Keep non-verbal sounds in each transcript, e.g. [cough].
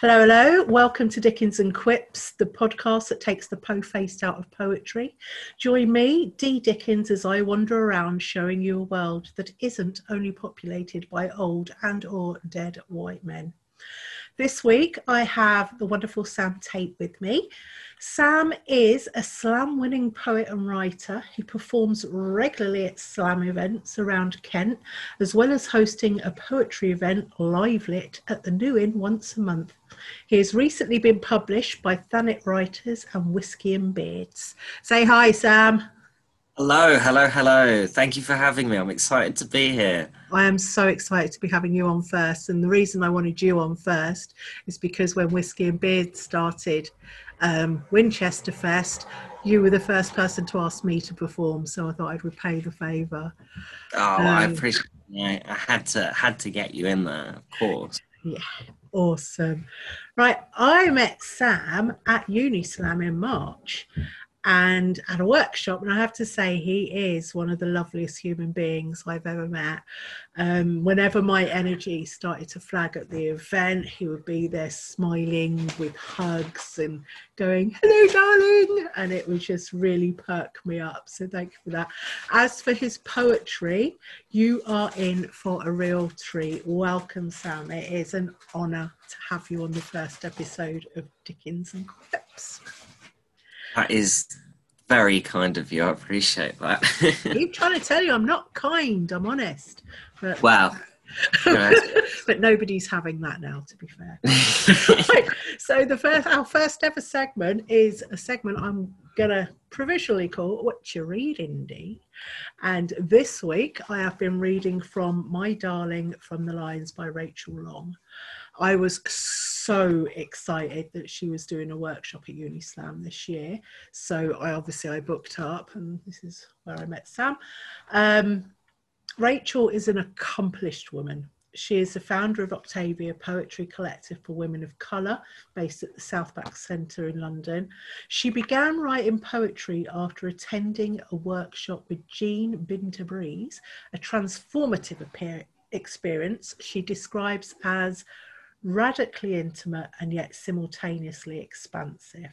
Hello, hello. Welcome to Dickens and Quips, the podcast that takes the po faced out of poetry. Join me, Dee Dickens, as I wander around showing you a world that isn't only populated by old and or dead white men. This week I have the wonderful Sam Tate with me. Sam is a slam winning poet and writer. who performs regularly at slam events around Kent, as well as hosting a poetry event, Live Lit, at the New Inn once a month. He has recently been published by Thanet Writers and Whiskey and Beards. Say hi, Sam. Hello, hello, hello. Thank you for having me. I'm excited to be here. I am so excited to be having you on first. And the reason I wanted you on first is because when Whiskey and Beards started, um, Winchester Fest, you were the first person to ask me to perform, so I thought I'd repay the favour. Oh, um, I appreciate. it. I had to had to get you in there, of course. Yeah, awesome. Right, I met Sam at Unislam in March, and at a workshop. And I have to say, he is one of the loveliest human beings I've ever met. Um, whenever my energy started to flag at the event, he would be there smiling with hugs and going, Hello, darling. And it would just really perk me up. So thank you for that. As for his poetry, you are in for a real treat. Welcome, Sam. It is an honour to have you on the first episode of Dickens and Quips. That is very kind of you. I appreciate that. I [laughs] keep trying to tell you I'm not kind. I'm honest. But, wow. [laughs] but nobody's having that now, to be fair. [laughs] right, so the first, our first ever segment is a segment I'm gonna provisionally call "What You Reading, Dee?" And this week I have been reading from "My Darling from the Lions" by Rachel Long. I was so excited that she was doing a workshop at Unislam this year. So I obviously I booked up, and this is where I met Sam. Um, Rachel is an accomplished woman. She is the founder of Octavia Poetry Collective for Women of Colour, based at the South Bank Centre in London. She began writing poetry after attending a workshop with Jean Binta a transformative experience she describes as radically intimate and yet simultaneously expansive.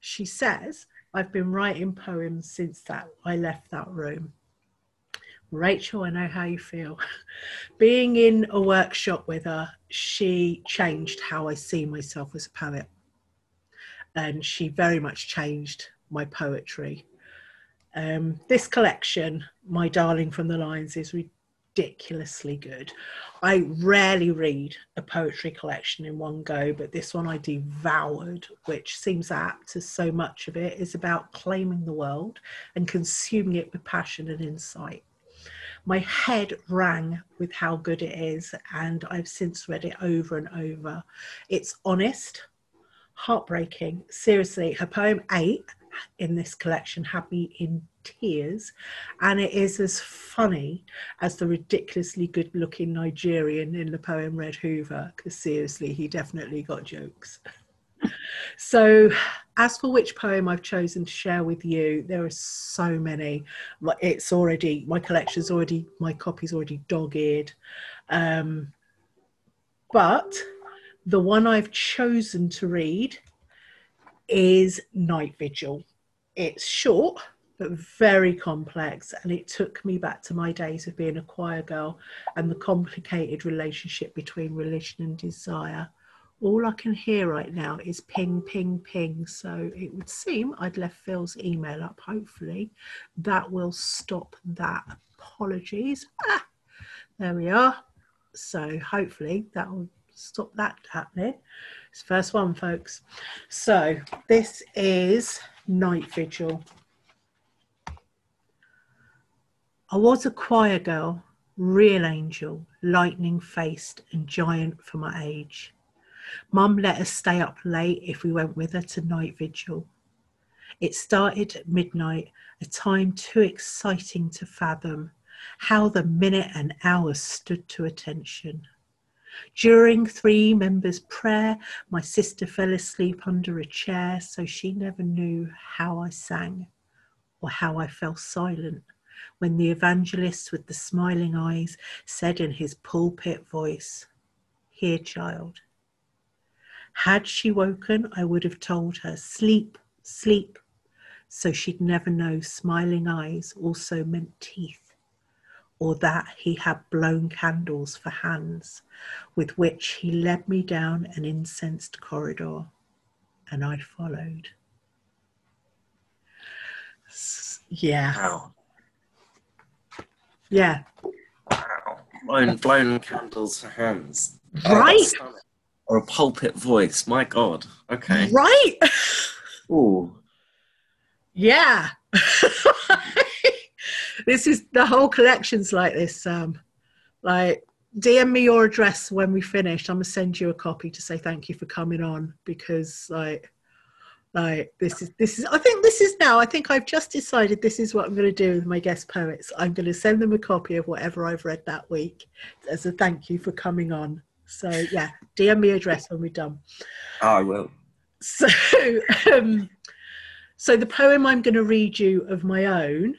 She says, I've been writing poems since that I left that room. Rachel, I know how you feel. [laughs] Being in a workshop with her, she changed how I see myself as a poet. And she very much changed my poetry. Um, this collection, My Darling from the Lions, is re- ridiculously good. I rarely read a poetry collection in one go, but this one I devoured, which seems apt as so much of it is about claiming the world and consuming it with passion and insight. My head rang with how good it is, and I've since read it over and over. It's honest, heartbreaking. Seriously, her poem Eight in this collection had me in tears and it is as funny as the ridiculously good looking Nigerian in the poem Red Hoover because seriously he definitely got jokes. so as for which poem I've chosen to share with you there are so many it's already my collection's already my copy's already dog-eared um, but the one I've chosen to read is Night Vigil. It's short but very complex, and it took me back to my days of being a choir girl and the complicated relationship between religion and desire. All I can hear right now is ping, ping, ping. So it would seem I'd left Phil's email up. Hopefully, that will stop that. Apologies. Ah, there we are. So hopefully that will stop that happening. It's first one, folks. So this is Night Vigil. I was a choir girl, real angel, lightning faced and giant for my age. Mum let us stay up late if we went with her to night vigil. It started at midnight, a time too exciting to fathom, how the minute and hour stood to attention. During three members' prayer, my sister fell asleep under a chair, so she never knew how I sang or how I fell silent when the evangelist with the smiling eyes said in his pulpit voice, Here, child. Had she woken, I would have told her, Sleep, sleep, so she'd never know smiling eyes also meant teeth, or that he had blown candles for hands with which he led me down an incensed corridor, and I followed. Yeah, Wow. Yeah, Wow. Blown, blown candles for hands. Oh, right, stunning. Or a pulpit voice. My God. Okay. right. Ooh. Yeah. [laughs] this is the whole collection's like this, Um, Like, DM me your address when we finish. I'm gonna send you a copy to say thank you for coming on because, like, like this is this is. I think this is now. I think I've just decided this is what I'm gonna do with my guest poets. I'm gonna send them a copy of whatever I've read that week as a thank you for coming on. So yeah, DM me address when we're done. Oh, I will. So, [laughs] um, so the poem I'm going to read you of my own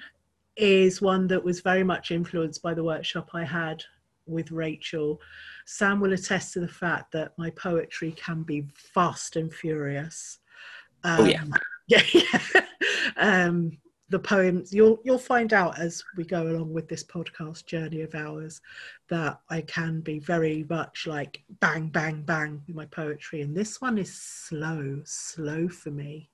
is one that was very much influenced by the workshop I had with Rachel. Sam will attest to the fact that my poetry can be fast and furious. Um, Oh, yeah. [laughs] yeah, yeah. Um, the poems you'll you'll find out as we go along with this podcast journey of ours that I can be very much like bang bang bang with my poetry and this one is slow slow for me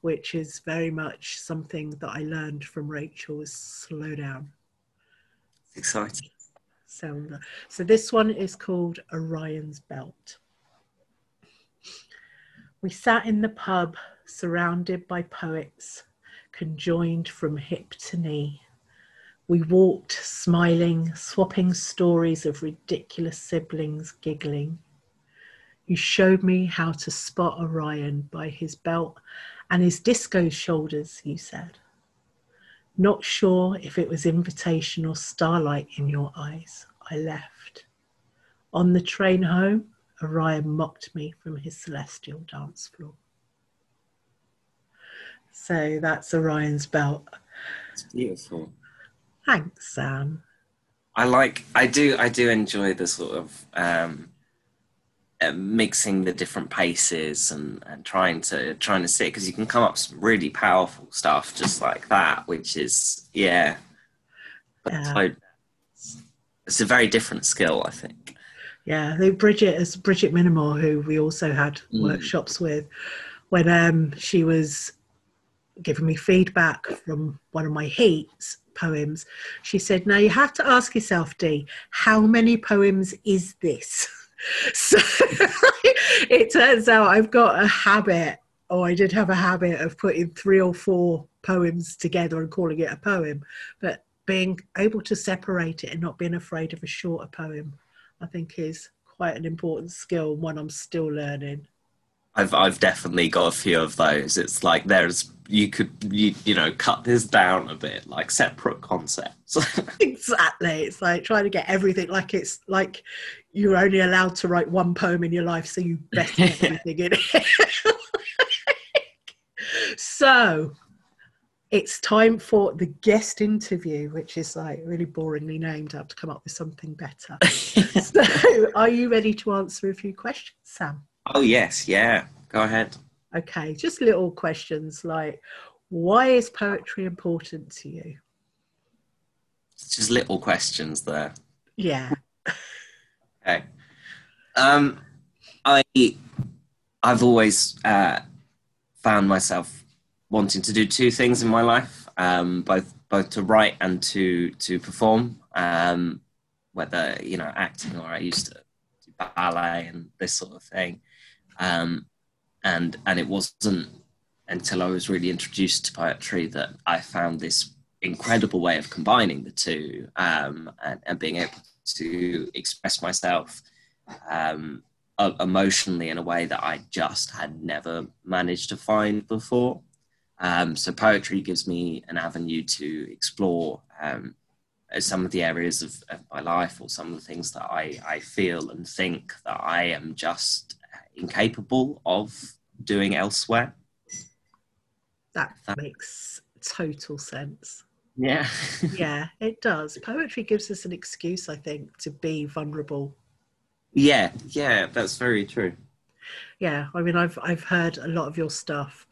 which is very much something that I learned from Rachel is slow down It's exciting. sound so this one is called Orion's Belt we sat in the pub surrounded by poets conjoined from hip to knee. We walked, smiling, swapping stories of ridiculous siblings giggling. You showed me how to spot Orion by his belt and his disco shoulders, you said. Not sure if it was invitation or starlight in your eyes, I left. On the train home, Orion mocked me from his celestial dance floor. So that's Orion's belt. It's beautiful. Thanks, Sam. I like. I do. I do enjoy the sort of um, uh, mixing the different paces and, and trying to trying to sit because you can come up with some really powerful stuff just like that, which is yeah. But Yeah. so- it's a very different skill, I think. Yeah, I Bridget is Bridget Minamore, who we also had Mm. workshops with, when um, she was giving me feedback from one of my heats poems. She said, "Now you have to ask yourself, Dee, how many poems is this?" [laughs] so [laughs] it turns out I've got a habit, or I did have a habit of putting three or four poems together and calling it a poem, but being able to separate it and not being afraid of a shorter poem I think is quite an important skill, one I'm still learning. I've I've definitely got a few of those. It's like there's you could you you know cut this down a bit, like separate concepts. [laughs] exactly. It's like trying to get everything like it's like you're only allowed to write one poem in your life, so you best get [laughs] everything in it. [laughs] so it's time for the guest interview, which is like really boringly named. I have to come up with something better. [laughs] so are you ready to answer a few questions, Sam? oh yes, yeah. Go ahead. Okay, just little questions like why is poetry important to you? It's just little questions there. Yeah. [laughs] Okay. Um, I I've always uh, found myself wanting to do two things in my life, um, both both to write and to to perform. Um, whether you know acting or I used to do ballet and this sort of thing, um, and and it wasn't until I was really introduced to poetry that I found this incredible way of combining the two um, and, and being able to express myself um, emotionally in a way that I just had never managed to find before. Um, so poetry gives me an avenue to explore um, some of the areas of, of my life or some of the things that I, I feel and think that I am just incapable of doing elsewhere. That makes total sense. Yeah. [laughs] Yeah, it does. Poetry gives us an excuse, I think, to be vulnerable. yeah, yeah, that's very true. Yeah, I mean, I've I've heard a lot of your stuff,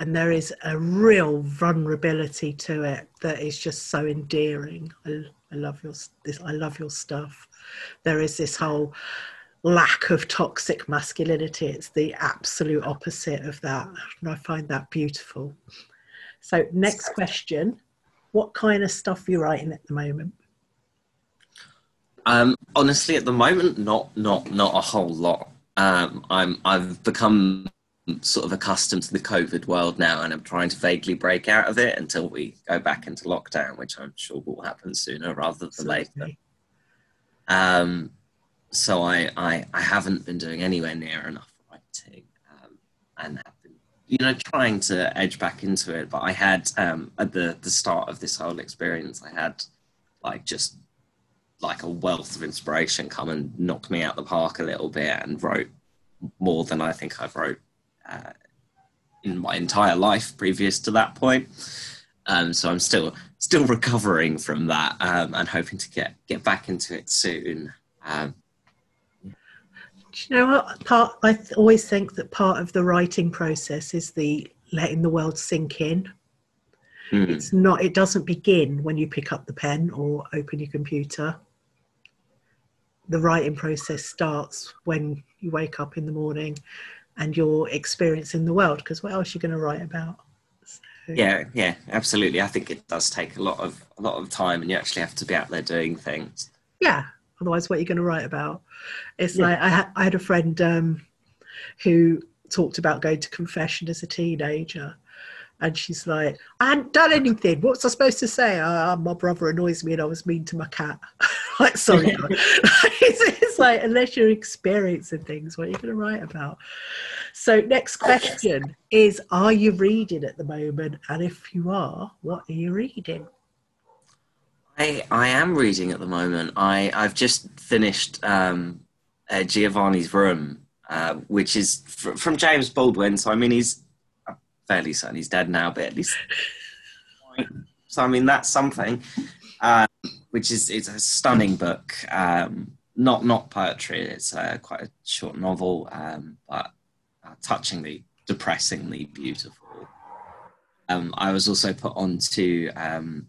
and there is a real vulnerability to it that is just so endearing. I, I love your this. I love your stuff. There is this whole lack of toxic masculinity. It's the absolute opposite of that, and I find that beautiful. So, next question: What kind of stuff are you writing at the moment? Um, honestly, at the moment, not not not a whole lot. Um, I'm I've become sort of accustomed to the COVID world now, and I'm trying to vaguely break out of it until we go back into lockdown, which I'm sure will happen sooner rather than Absolutely. later. Um, so I, I I haven't been doing anywhere near enough writing, um, and have been you know trying to edge back into it. But I had um, at the the start of this whole experience, I had like just like a wealth of inspiration come and knock me out the park a little bit and wrote more than I think I've wrote uh, in my entire life previous to that point. Um, so I'm still still recovering from that um, and hoping to get get back into it soon. Um, Do you know what? Part I th- always think that part of the writing process is the letting the world sink in. Mm. It's not. It doesn't begin when you pick up the pen or open your computer the writing process starts when you wake up in the morning and your experience in the world because what else are you going to write about so, yeah yeah absolutely i think it does take a lot of a lot of time and you actually have to be out there doing things yeah otherwise what are you going to write about it's yeah. like I, ha- I had a friend um, who talked about going to confession as a teenager and she's like, I hadn't done anything. What's I supposed to say? Uh, my brother annoys me and I was mean to my cat. [laughs] like, [laughs] sorry. [laughs] [laughs] it's, it's, like, unless you're experiencing things, what are you going to write about? So, next question is Are you reading at the moment? And if you are, what are you reading? I, I am reading at the moment. I, I've just finished um, uh, Giovanni's Room, uh, which is fr- from James Baldwin. So, I mean, he's fairly certain he's dead now, but at least. so I mean that's something, um, which is it's a stunning book. Um, not not poetry. It's uh, quite a short novel, um, but uh, touchingly, depressingly beautiful. Um, I was also put on to um,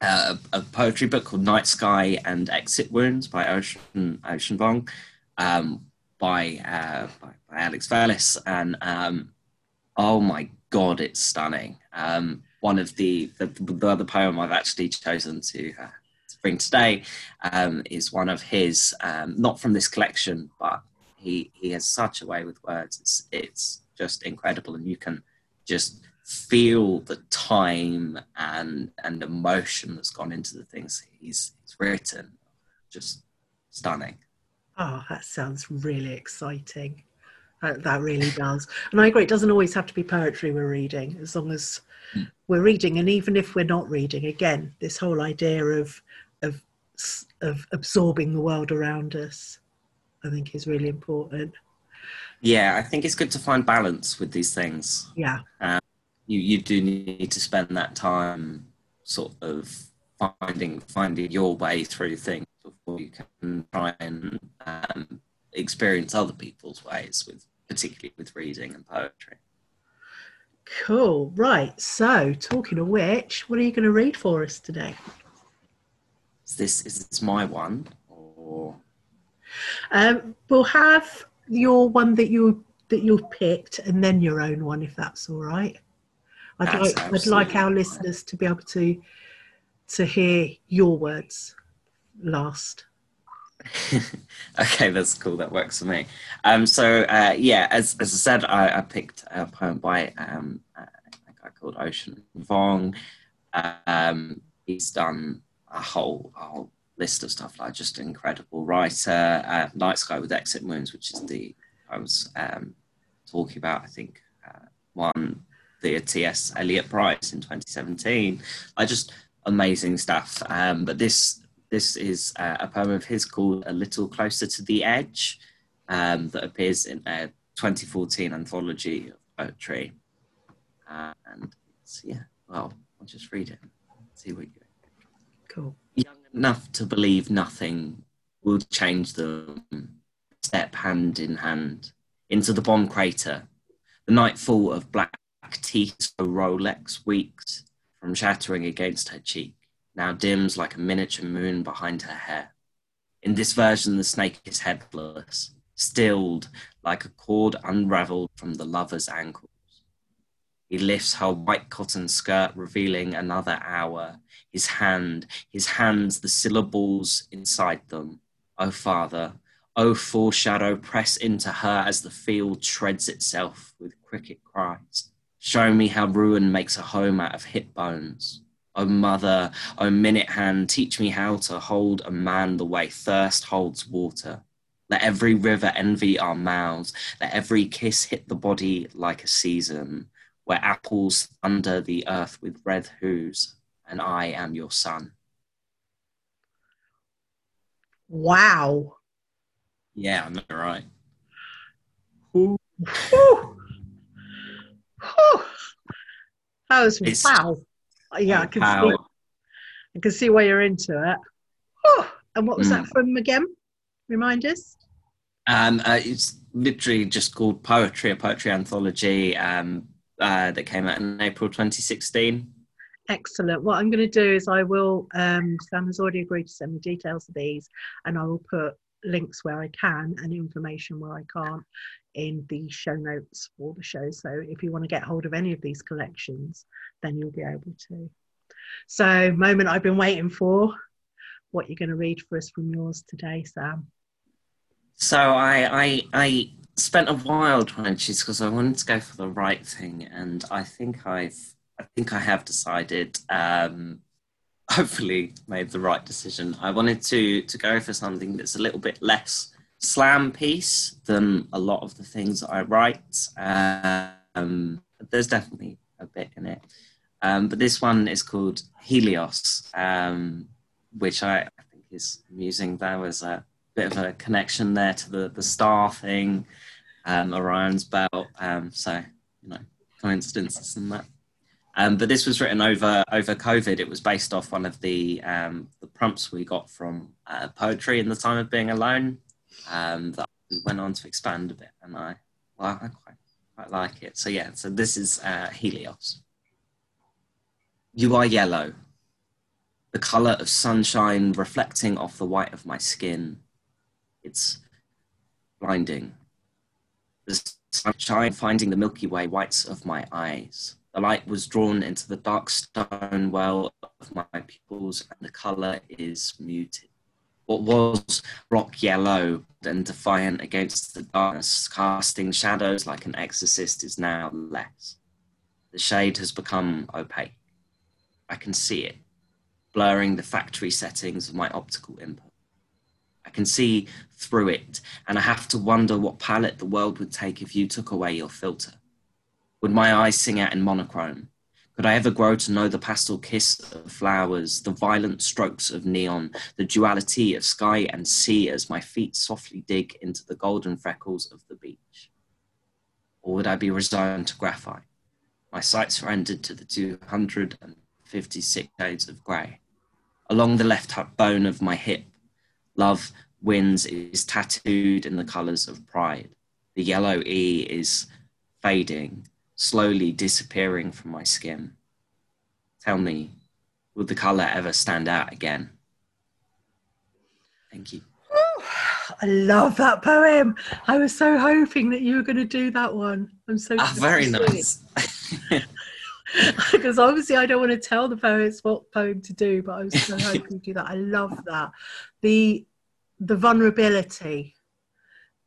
a, a, poetry book called Night Sky and Exit Wounds by Ocean Ocean Vuong, um, by, uh, by, by Alex Vellis, and um, oh my god, it's stunning. Um, one of the, the, the other poem I've actually chosen to, uh, to bring today um, is one of his, um, not from this collection, but he he has such a way with words. It's it's just incredible, and you can just feel the time and and emotion that's gone into the things he's, he's written. Just stunning. Oh, that sounds really exciting. That, that really does. And I agree, it doesn't always have to be poetry we're reading, as long as mm. we're reading. And even if we're not reading, again, this whole idea of, of, of absorbing the world around us, I think is really important. Yeah, I think it's good to find balance with these things. Yeah. Um, you, you do need to spend that time sort of finding finding your way through things before you can try and um, experience other people's ways with particularly with reading and poetry cool. Right. So talking of which what are you going to read for us today? Is this is this my one or? Um, we'll have your one that you that you've picked and then your own one if that's all right. I'd that's like i'd like our listeners to be able to to hear your words last [laughs] okay, that's cool. That works for me. Um, so uh, yeah, as, as I said, I, I picked a poem by um, a guy called Ocean Vuong. Um, he's done a whole, a whole list of stuff like just an incredible writer. Uh, Night Sky with Exit Wounds, which is the I was um, talking about. I think uh, won the T.S. Eliot Prize in 2017. I just amazing stuff. Um, but this this is uh, a poem of his called A Little Closer to the Edge um, that appears in a 2014 anthology of poetry. Uh, and yeah, well, I'll just read it. See what you think. Cool. Young enough to believe nothing will change them. Step hand in hand. into the bomb crater. The nightfall of black teeth Rolex weeks from shattering against her cheek, now dims like a miniature moon behind her hair. In this version, the snake is headless, stilled like a cord unraveled from the lover's ankles. He lifts her white cotton skirt, revealing another hour. His hand, his hands, the syllables inside them. Oh, Father, oh, foreshadow, press into her as the field treads itself with cricket cries. Show me how ruin makes a home out of hip bones. Oh, mother, oh, minute hand, teach me how to hold a man the way thirst holds water. Let every river envy our mouths. Let every kiss hit the body like a season, where apples under the earth with red hooves, and I am your son. Wow. Yeah, I'm not right. Ooh. That was It's- wow. Yeah, I can Wow. see. I can see why you're into it. Oh, and what was that Mm. from again? Remind us. Um, uh, it's literally just called Poetry, a poetry anthology um, uh, that came out in April 2016. Excellent. What I'm going to do is I will. Um, Sam has already agreed to send me details of these, and I will put links where I can and information where I can't in the show notes for the show. So if you want to get hold of any of these collections, then you'll be able to. So, moment I've been waiting for. What you're going to read for us from yours today, Sam? So I, I, I spent a while trying to choose because I wanted to go for the right thing, and I think I've, I think I have decided. Um, hopefully, made the right decision. I wanted to to go for something that's a little bit less slam piece than a lot of the things I write. Um, there's definitely a bit in it, um, but this one is called Helios, um, which I, I think is amusing. There was a bit of a connection there to the the star thing, um, Orion's belt. Um, so you know, coincidences and that. Um, but this was written over over COVID. It was based off one of the um, the prompts we got from uh, poetry in the time of being alone. Um, that went on to expand a bit, and I well, I quite quite like it. So yeah, so this is uh, Helios. You are yellow, the color of sunshine reflecting off the white of my skin. It's blinding. The sunshine finding the Milky Way whites of my eyes. The light was drawn into the dark stone well of my pupils, and the color is muted. What was rock yellow and defiant against the darkness, casting shadows like an exorcist, is now less. The shade has become opaque. I can see it, blurring the factory settings of my optical input. I can see through it, and I have to wonder what palette the world would take if you took away your filter. Would my eyes sing out in monochrome? Could I ever grow to know the pastel kiss of flowers, the violent strokes of neon, the duality of sky and sea as my feet softly dig into the golden freckles of the beach? Or would I be resigned to graphite, my sight surrendered to the 256 shades of grey? Along the left bone of my hip, love wins is tattooed in the colours of pride. The yellow E is fading, slowly disappearing from my skin. Tell me, will the colour ever stand out again? Thank you. I love that poem. I was so hoping that you were going to do that one. I'm so Ah, very nice. because [laughs] obviously I don't want to tell the poets what poem to do, but I was so [laughs] hoping to do that. I love that. The the vulnerability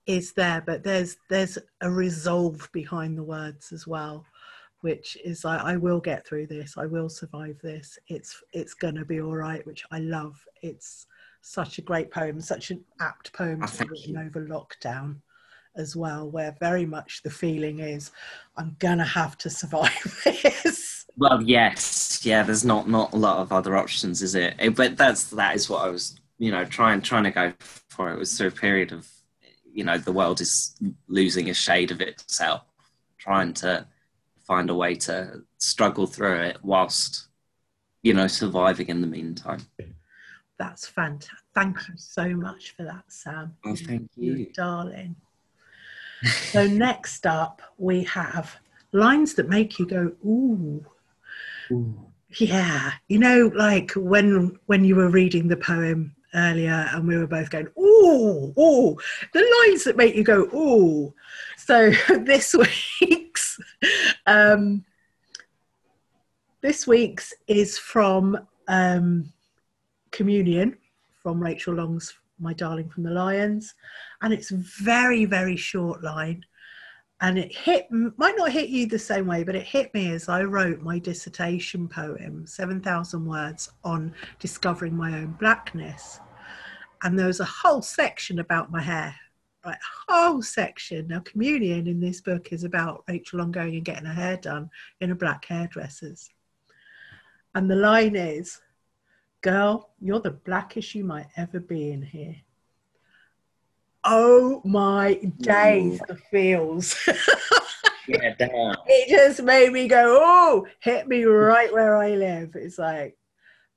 is there, but there's there's a resolve behind the words as well, which is like I will get through this, I will survive this. It's it's gonna be all right, which I love. It's such a great poem, such an apt poem Ah, to be written over lockdown as well, where very much the feeling is I'm gonna have to survive [laughs] this. well, yes, yeah. There's not not a lot of other options, is it? Eh, But that's that is what I was, you know, trying trying to go for. It was through a period of, you know, the world is losing a shade of itself, trying to find a way to struggle through it whilst, you know, surviving in the meantime. That's fantastic. Thank you so much for that, Sam. Oh, thank You're you. darling. so [laughs] next up, we have lines that make you go, ooh. Ooh. Yeah, you know, like when when you were reading the poem earlier, and we were both going, oh, oh, the lines that make you go, oh. So [laughs] this week's, um, this week's is from um, Communion from Rachel Long's "My Darling from the Lions," and it's very very short line and it hit might not hit you the same way but it hit me as i wrote my dissertation poem 7000 words on discovering my own blackness. And there was a whole section about my hair right? Whole section. Now communion in this book is about rachel long going and getting her hair done in a black hairdresser's. And the line is girl you're the blackest you might ever be in here oh my days, the feels. [laughs] yeah, damn. It just made me go, oh, hit me right where I live. It's like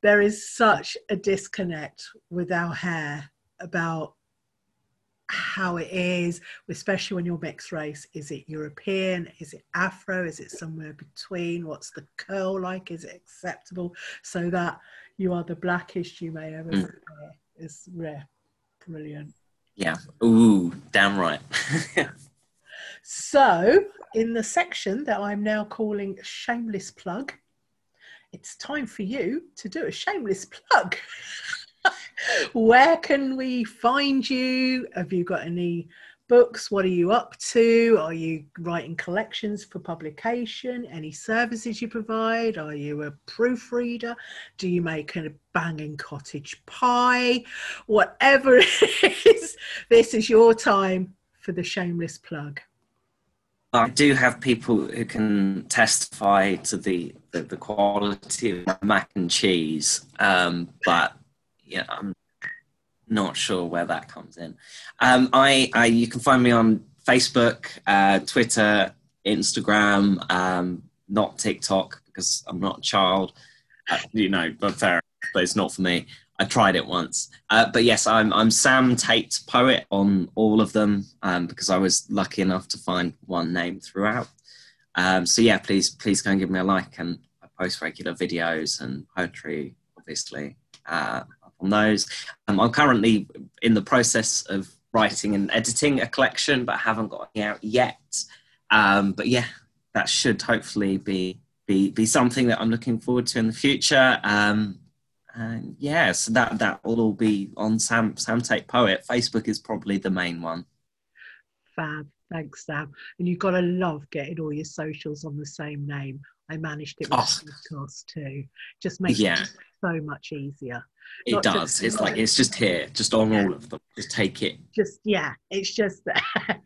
there is such a disconnect with our hair about how it is, especially when you're mixed race. Is it European? Is it Afro? Is it somewhere between? What's the curl like? Is it acceptable? So that you are the blackest you may ever mm. be is rare. Brilliant. Yeah. Ooh, damn right. [laughs] so, in the section that I'm now calling shameless plug, it's time for you to do a shameless plug. [laughs] Where can we find you? Have you got any books? What are you up to? Are you writing collections for publication? Any services you provide? Are you a proofreader? Do you make a banging cottage pie? Whatever [laughs] it is, this is your time for the shameless plug. I do have people who can testify to the, the, the quality of mac and cheese, um, but yeah, I'm not sure where that comes in. Um, I, I, you can find me on Facebook, uh, Twitter, Instagram, um, not TikTok because I'm not a child. Uh, you know, but fair, but it's not for me. I tried it once, uh, but yes, I'm I'm Sam Tate poet on all of them um, because I was lucky enough to find one name throughout. Um, so yeah, please please go and give me a like, and I post regular videos and poetry, obviously. Uh, on those. Um, I'm currently in the process of writing and editing a collection, but haven't got it out yet. Um, but yeah, that should hopefully be, be be something that I'm looking forward to in the future. Um, and yeah, so that that will all be on Sam Sam Tate Poet. Facebook is probably the main one. Fab, thanks Sam. And you've got to love getting all your socials on the same name. I managed it with oh. podcast too. Just makes yeah. it so much easier. It does. Just, it's like it's just here, just on yeah. all of them. Just take it. Just yeah, it's just there.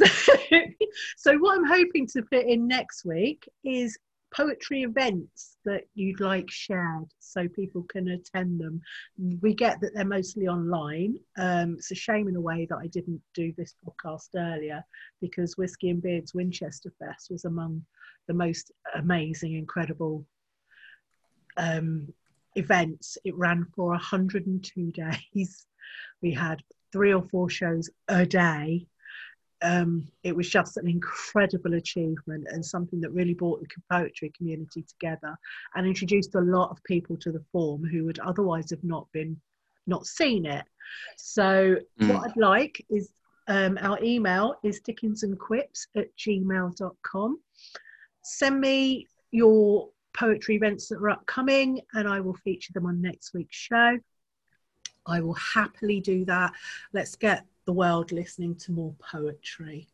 [laughs] [laughs] so what I'm hoping to put in next week is poetry events that you'd like shared so people can attend them. We get that they're mostly online. Um, it's a shame in a way that I didn't do this podcast earlier because Whiskey and Beards Winchester Fest was among the most amazing, incredible um, events. It ran for 102 [laughs] days. We had three or four shows a day. Um, it was just an incredible achievement and something that really brought the poetry community together and introduced a lot of people to the form who would otherwise have not been not seen it. So mm. what I'd like is um, our email is dickensandquips at gmail.com. Send me your poetry events that are upcoming and I will feature them on next week's show. I will happily do that. Let's get the world listening to more poetry.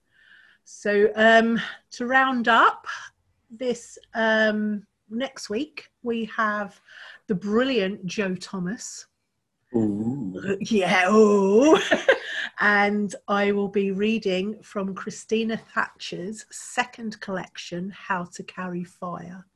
So, um, to round up this um, next week, we have the brilliant Joe Thomas. Ooh. [laughs] Yeah, ooh. [laughs] and I will be reading from Christina Thatcher's second collection, How to Carry Fire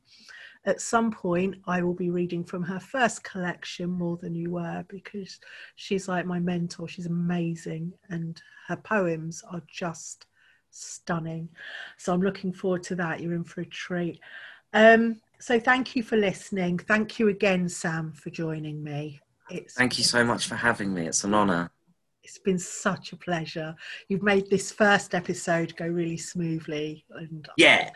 at some point I will be reading from her first collection, More Than You Were, because she's like my mentor. She's amazing and her poems are just stunning. So I'm looking forward to that. You're in for a treat. Um, so thank you for listening. Thank you again, Sam, for joining me. It's, Thank you so much for having me. It's an honour. It's been such a pleasure. You've made this first episode go really smoothly, and Yeah.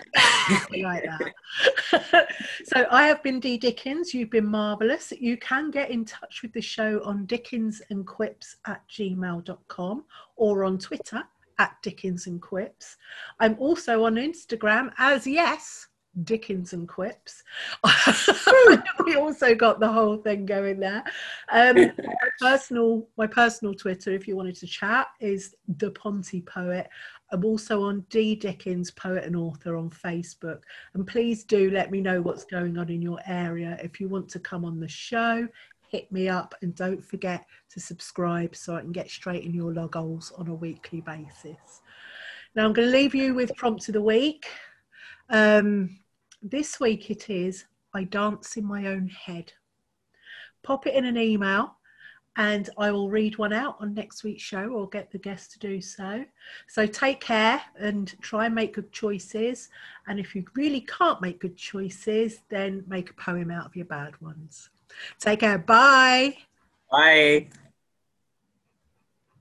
Like that. [laughs] so I have been Dee Dickens. You've been marvelous. You can get in touch with the show on dickensandquips at gmail.com or on Twitter at Dickens and Quips. I'm also on Instagram as yes. Dickens and Quips. [laughs] we also got the whole thing going there. Um, [laughs] my personal, my personal Twitter, if you wanted to chat, is the Ponty Poet. I'm also on D Dickens, poet and author on Facebook. And please do let me know what's going on in your area. If you want to come on the show, hit me up and don't forget to subscribe so I can get straight in your log holes on a weekly basis. Now I'm going to leave you with prompt of the week. Um, this week it is I dance in my own head. Pop it in an email and I will read one out on next week's show or get the guest to do so. So take care and try and make good choices. And if you really can't make good choices, then make a poem out of your bad ones. Take care. Bye. Bye.